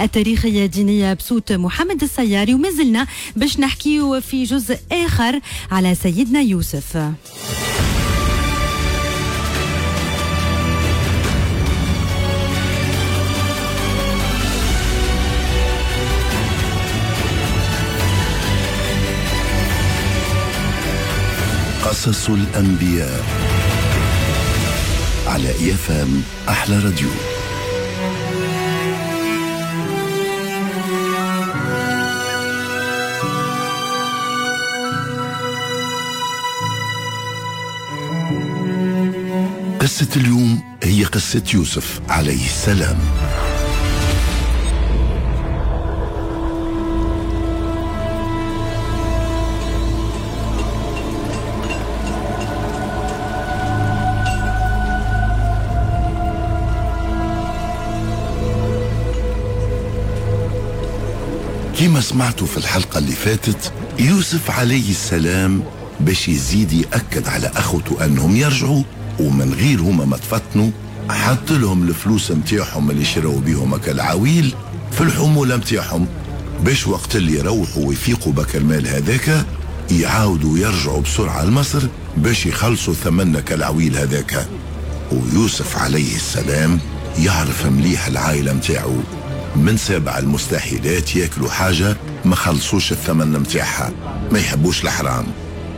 التاريخية الدينية بصوت محمد السياري وما زلنا باش نحكيو في جزء آخر على سيدنا يوسف. قصص الأنبياء على إيفام أحلى راديو. قصة اليوم هي قصة يوسف عليه السلام. كما سمعتوا في الحلقة اللي فاتت يوسف عليه السلام باش يزيد يأكد على أخوته أنهم يرجعوا ومن غير هما ما تفتنوا حط لهم الفلوس متاعهم اللي شراو بيهم العويل في الحمولة متاعهم. باش وقت اللي يروحوا ويفيقوا بك المال هذاك يعاودوا يرجعوا بسرعة لمصر باش يخلصوا ثمن كالعويل هذاك. ويوسف عليه السلام يعرف مليح العائلة متاعو. من سابع المستحيلات ياكلوا حاجة ما خلصوش الثمن متاعها ما يحبوش الحرام.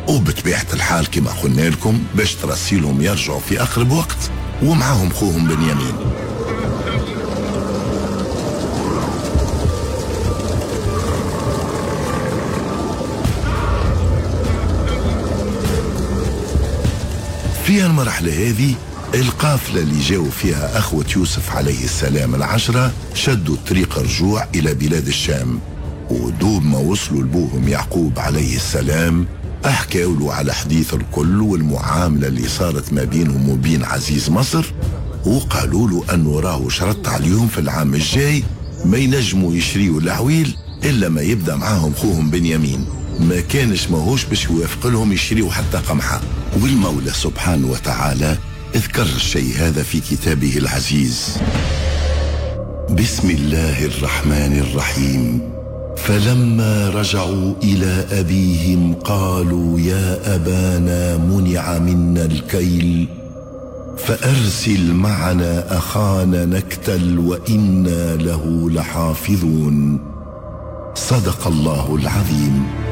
وبطبيعة الحال كما قلنا لكم باش ترسيلهم يرجعوا في أقرب وقت ومعاهم خوهم بنيامين. في المرحلة هذه القافلة اللي جاوا فيها أخوة يوسف عليه السلام العشرة شدوا طريق الرجوع إلى بلاد الشام ودوب ما وصلوا لبوهم يعقوب عليه السلام أحكوا له على حديث الكل والمعاملة اللي صارت ما بينهم وبين عزيز مصر وقالوا له أنه راهو شرط عليهم في العام الجاي ما ينجموا يشريوا العويل إلا ما يبدأ معاهم خوهم بنيامين. ما كانش ماهوش باش يوافق لهم يشريوا حتى قمحة. والمولى سبحانه وتعالى اذكر الشيء هذا في كتابه العزيز. بسم الله الرحمن الرحيم. فلما رجعوا إلى أبيهم قالوا يا أبانا منع منا الكيل فأرسل معنا أخانا نكتل وإنا له لحافظون. صدق الله العظيم.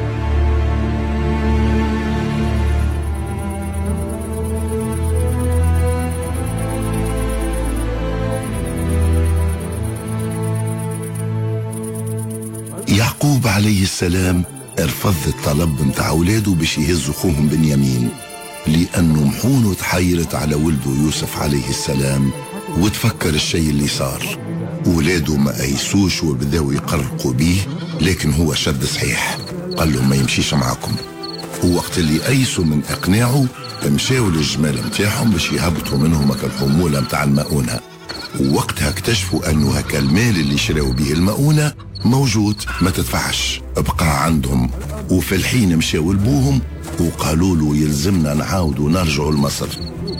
عليه السلام ارفض الطلب متاع اولاده باش يهزوا خوهم بنيامين لأنه محونه تحيرت على ولده يوسف عليه السلام وتفكر الشيء اللي صار. ولاده ما ايسوش وبداوا يقرقوا بيه لكن هو شد صحيح. قال لهم ما يمشيش معاكم. ووقت اللي ايسوا من إقناعه مشاو للجمال متاعهم باش يهبطوا منهم الحمولة متاع المؤونة. ووقتها اكتشفوا أنه هكا المال اللي شراو به المؤونة موجود ما تدفعش. ابقى عندهم. وفي الحين مشاو لبوهم وقالوا له يلزمنا نعاودوا نرجعوا لمصر.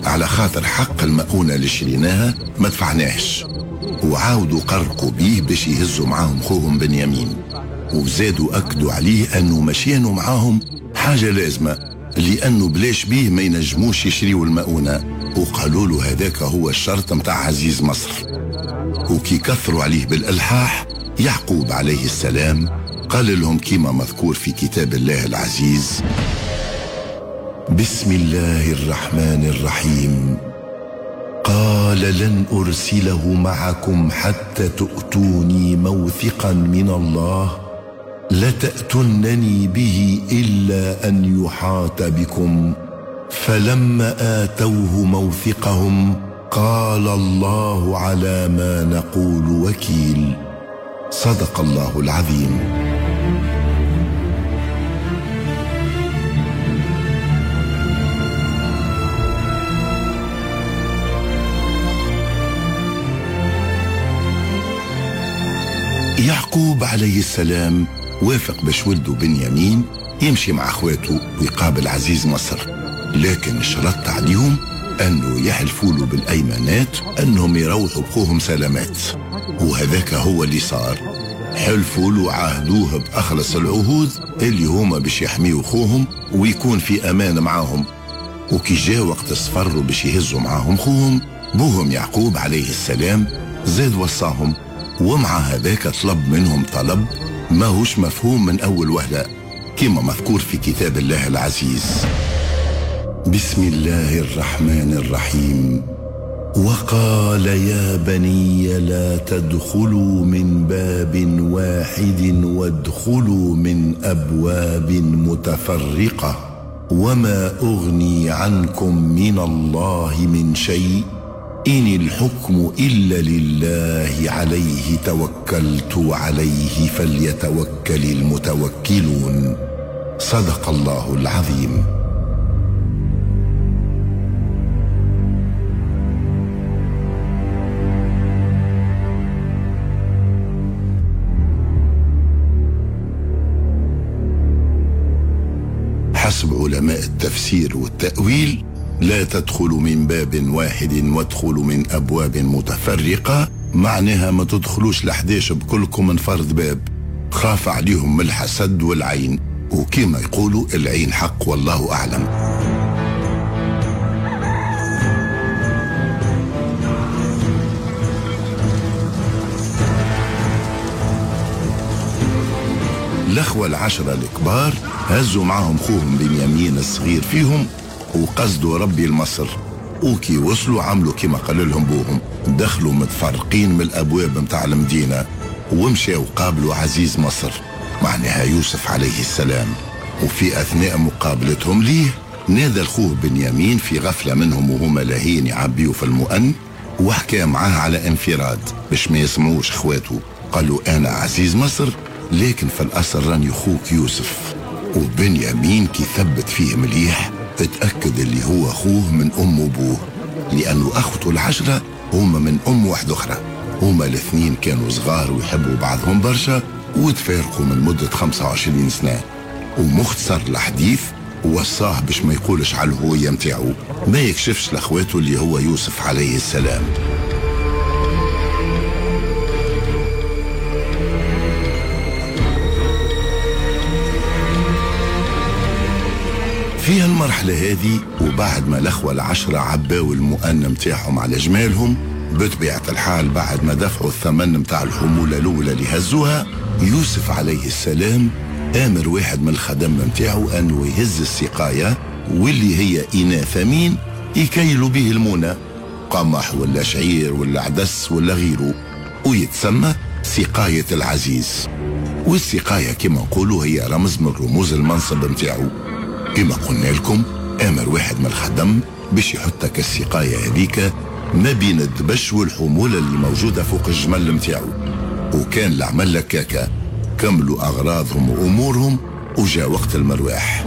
على خاطر حق المؤونة اللي شريناها ما دفعناهش. وعاودوا قرقوا بيه باش يهزوا معاهم خوهم بنيامين. وزادوا أكدوا عليه أنه مشيانوا معاهم حاجة لازمة لأنه بلاش بيه ما ينجموش يشريوا المؤونة. وقالوا له هذاك هو الشرط متاع عزيز مصر. وكي كثروا عليه بالإلحاح يعقوب عليه السلام قال لهم كما مذكور في كتاب الله العزيز بسم الله الرحمن الرحيم. قال لن أرسله معكم حتى تؤتوني موثقا من الله لتاتونني به إلا أن يحاط بكم. فلما آتوه موثقهم قال الله على ما نقول وكيل. صدق الله العظيم. يعقوب عليه السلام وافق باش ولده بنيامين يمشي مع أخواته ويقابل عزيز مصر لكن شرط عليهم أنه يحلفوا له بالأيمانات أنهم يروحوا بخوهم سلامات. وهذاك هو اللي صار. حلفوا له عاهدوه بأخلص العهود اللي هما باش يحميوا خوهم ويكون في أمان معاهم. وكي جاء وقت صفروا باش يهزوا معاهم خوهم بوهم يعقوب عليه السلام زاد وصاهم. ومع هذاك طلب منهم طلب ماهوش مفهوم من أول وهلة كما مذكور في كتاب الله العزيز. بسم الله الرحمن الرحيم. وقال يا بني لا تدخلوا من باب واحد وادخلوا من أبواب متفرقة. وما أغني عنكم من الله من شيء. إن الحكم إلا لله عليه توكلت عليه فليتوكل المتوكلون. صدق الله العظيم. علماء التفسير والتأويل لا تدخلوا من باب واحد وادخلوا من أبواب متفرقة. معناها ما تدخلوش لحداش بكلكم من فرد باب. خاف عليهم الحسد والعين وكما يقولوا العين حق والله أعلم. الأخوة العشرة الكبار هزوا معهم خوهم بنيامين الصغير فيهم وقصدوا ربي المصر. وكي وصلوا عملوا كما قال لهم بوهم. دخلوا متفرقين من الأبواب متاع المدينة ومشاو قابلوا عزيز مصر معناها يوسف عليه السلام. وفي أثناء مقابلتهم ليه نادى الخوه بنيامين في غفلة منهم وهما لاهين يعبيوا في المؤن وحكى معاه على انفراد باش ما يسمعوش إخواته. قالوا أنا عزيز مصر لكن في الاصل راني أخوك يوسف. وبنيامين كي ثبت فيه مليح اتأكد اللي هو أخوه من أم وأبوه لأنه أخوته العشرة هما من أم واحدة أخرى. هما الاثنين كانوا صغار ويحبوا بعضهم برشا وتفارقوا من مدة 25 سنة. ومختصر الحديث وصاه باش ما يقولش على الهوية متاعو. ما يكشفش لأخواته اللي هو يوسف عليه السلام. في المرحلة هذه وبعد ما الأخوة العشرة عباوا المؤن متاعهم على جمالهم بطبيعة الحال بعد ما دفعوا الثمن متاع الحمولة الأولى اللي هزوها يوسف عليه السلام آمر واحد من الخدم متاعه أنه يهز السقاية واللي هي إناء ثمين يكيلوا به المونة قمح ولا شعير ولا عدس ولا غيره ويتسمى سقاية العزيز. والسقاية كما نقولوا هي رمز من رموز المنصب متاعه كما قلنا لكم آمر واحد من الخدم باش يحط السقاية هذيك ما بين الدبش والحمولة اللي موجودة فوق الجمل متاعو. وكان العمل لكاكا كملوا أغراضهم وأمورهم وجاء وقت المرواح.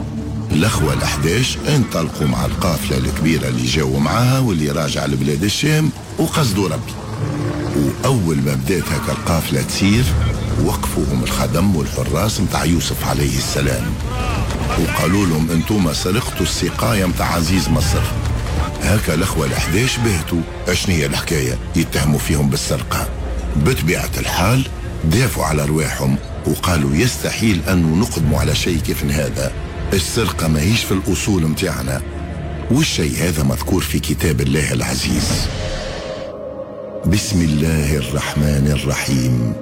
الأخوة الأحداش انطلقوا مع القافلة الكبيرة اللي جاوا معاها واللي راجع لبلاد الشام وقصدوا ربي. وأول ما بدات هكا القافلة تسير وقفوهم الخدم والحراس متاع يوسف عليه السلام. وقالوا لهم أنتم سرقتوا السقاية متاع عزيز مصر. هكا الأخوة الاحداش بهتوا. اشنو هي الحكاية؟ يتهموا فيهم بالسرقة. بطبيعة الحال دافعوا على رواحهم وقالوا يستحيل أن نقدموا على شيء كيف هذا. السرقة ماهيش في الأصول متاعنا. والشيء هذا مذكور في كتاب الله العزيز. بسم الله الرحمن الرحيم.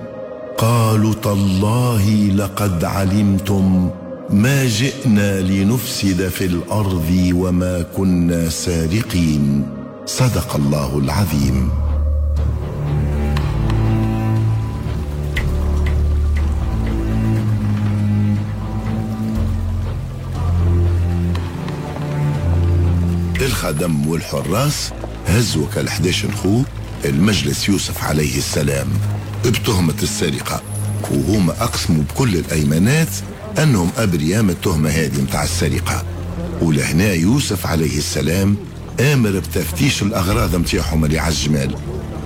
قالوا تالله لقد علمتم ما جئنا لنفسد في الأرض وما كنا سارقين. صدق الله العظيم. الخدم والحراس هزوا كال11 خو المجلس يوسف عليه السلام. بتهمة السرقة وهما أقسموا بكل الأيمانات أنهم أبرياء من التهمة هذه متاع السرقة. ولهنا يوسف عليه السلام آمر بتفتيش الأغراض متاعهم اللي على الجمال.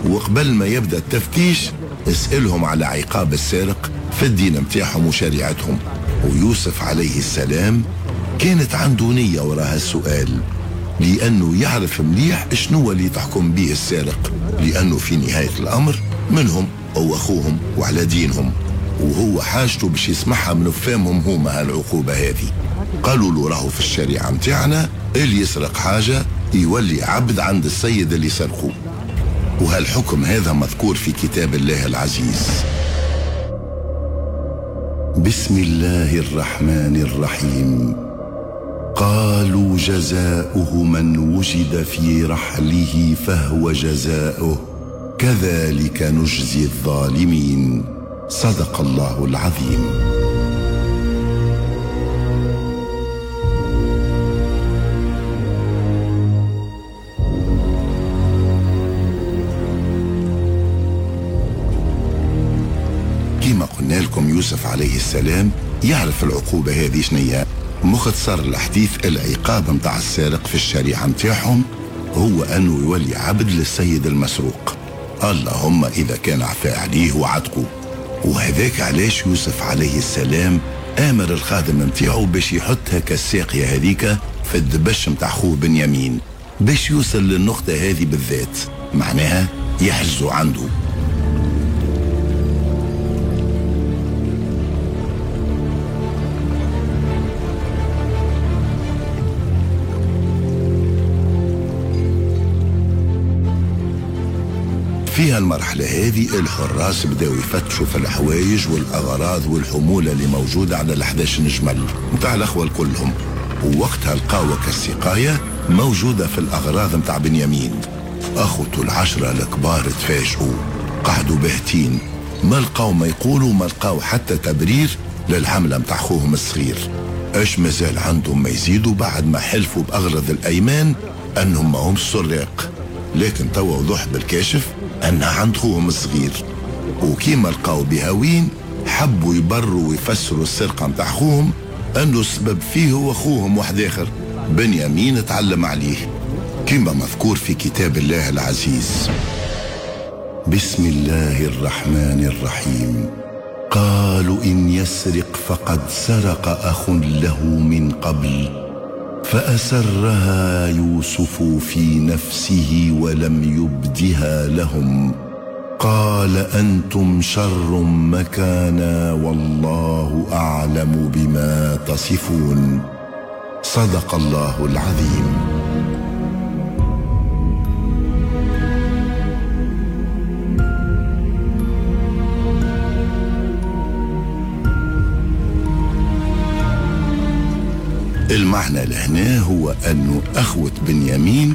وقبل ما يبدأ التفتيش اسألهم على عقاب السارق في الدين متاعهم وشريعتهم. ويوسف عليه السلام كانت عنده نية وراها السؤال لأنه يعرف مليح شنو اللي تحكم به السارق لأنه في نهاية الأمر منهم أو أخوهم وعلى دينهم. وهو حاجته باش يسمعها من فمهم هما هالعقوبة هذه. قالوا له راهو في الشريعة متاعنا اللي يسرق حاجة يولي عبد عند السيد اللي سرقه. وهالحكم هذا مذكور في كتاب الله العزيز. بسم الله الرحمن الرحيم. قالوا جزاؤه من وجد في رحله فهو جزاؤه. كذلك نجزي الظالمين. صدق الله العظيم. كما قلنا لكم يوسف عليه السلام يعرف العقوبة هذه شنية. مختصر الحديث العقاب متاع السارق في الشريعة متاعهم هو أنه يولي عبد للسيد المسروق. اللهم إذا كان عفا عليه وعتقه. وهذاك علاش يوسف عليه السلام آمر الخادم متاعو باش يحط هكا الساقية هذيك في الدبش متاع خوه بنيامين باش يوصل للنقطة هذه بالذات معناها يحجزوا عنده. في هالمرحلة هذه الحراس بداوا يفتشوا في الحوايج والأغراض والحمولة اللي موجودة على ال 11 جمل متاع الأخوة كلهم ووقتها لقاو كالسقاية موجودة في الأغراض متاع بنيامين. أخوته العشرة الكبار تفاجئوا. قعدوا باهتين. ما لقاو ما يقولوا ما لقاو حتى تبرير للحملة متاع خوهم الصغير. اش مازال عندهم ما يزيدوا بعد ما حلفوا بأغرض الأيمان أنهم ما هم سراق لكن توا وضح بالكاشف أنها عند خوهم الصغير وكيما لقاو بهاوين حبوا يبروا ويفسروا السرقة متاع خوهم أنه السبب فيه هو خوهم واحد آخر. بنيامين تعلم عليه. كما مذكور في كتاب الله العزيز. بسم الله الرحمن الرحيم. قالوا إن يسرق فقد سرق أخ له من قبل. فأسرها يوسف في نفسه ولم يبدها لهم. قال أنتم شر مكانا والله أعلم بما تصفون. صدق الله العظيم. المعنى لهنا هو أنه أخوة بنيامين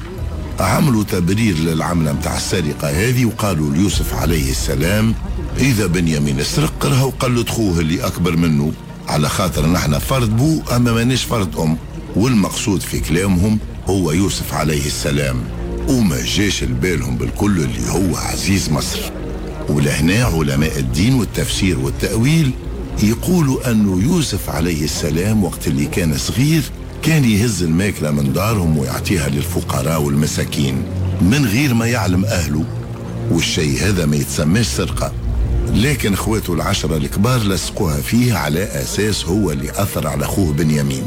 عملوا تبرير للعملة متاع السرقة هذه وقالوا ليوسف عليه السلام إذا بنيامين سرق راهو قلد خوه اللي أكبر منه على خاطر نحن فرد بو أما مانيش فرد أم. والمقصود في كلامهم هو يوسف عليه السلام وما جاش لبالهم بالكل اللي هو عزيز مصر. ولهنا علماء الدين والتفسير والتأويل يقولوا أنه يوسف عليه السلام وقت اللي كان صغير كان يهز الماكلة من دارهم ويعطيها للفقراء والمساكين من غير ما يعلم أهله والشيء هذا ما يتسماش سرقة. لكن أخواته العشرة الكبار لصقوها فيه على أساس هو اللي أثر على أخوه بنيامين.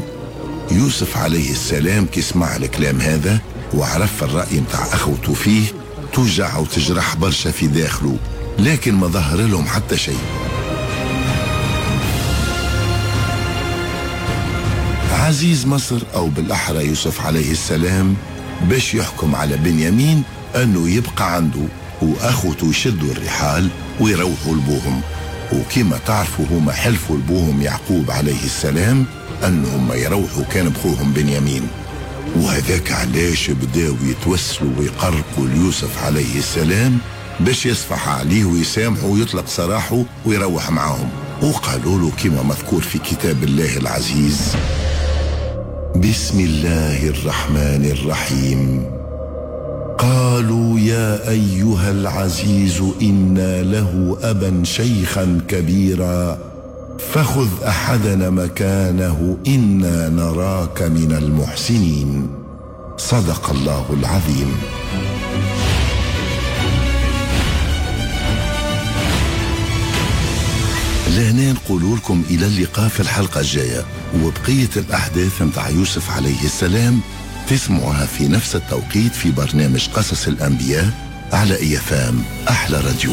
يوسف عليه السلام كي سمع الكلام هذا وعرف الرأي متاع أخوته فيه توجع وتجرح برشا في داخله لكن ما ظهر لهم حتى شيء. عزيز مصر أو بالأحرى يوسف عليه السلام باش يحكم على بنيامين أنه يبقى عنده وأخوته يشدوا الرحال ويروحوا لبوهم. وكما تعرفوا هما حلفوا لبوهم يعقوب عليه السلام أنهم يروحوا كان بخوهم بنيامين. وهذاك علاش بداوا يتوسلوا ويقرقوا ليوسف عليه السلام باش يصفح عليه ويسامحه ويطلق سراحه ويروح معاهم. وقالوا له كما مذكور في كتاب الله العزيز بسم الله الرحمن الرحيم. قالوا يا أيها العزيز إنا له أبا شيخا كبيرا فخذ أحدنا مكانه إنا نراك من المحسنين. صدق الله العظيم. لهنا نقول لكم إلى اللقاء في الحلقة الجاية. وبقية الأحداث متاع يوسف عليه السلام تسمعها في نفس التوقيت في برنامج قصص الأنبياء على إيفام أحلى راديو.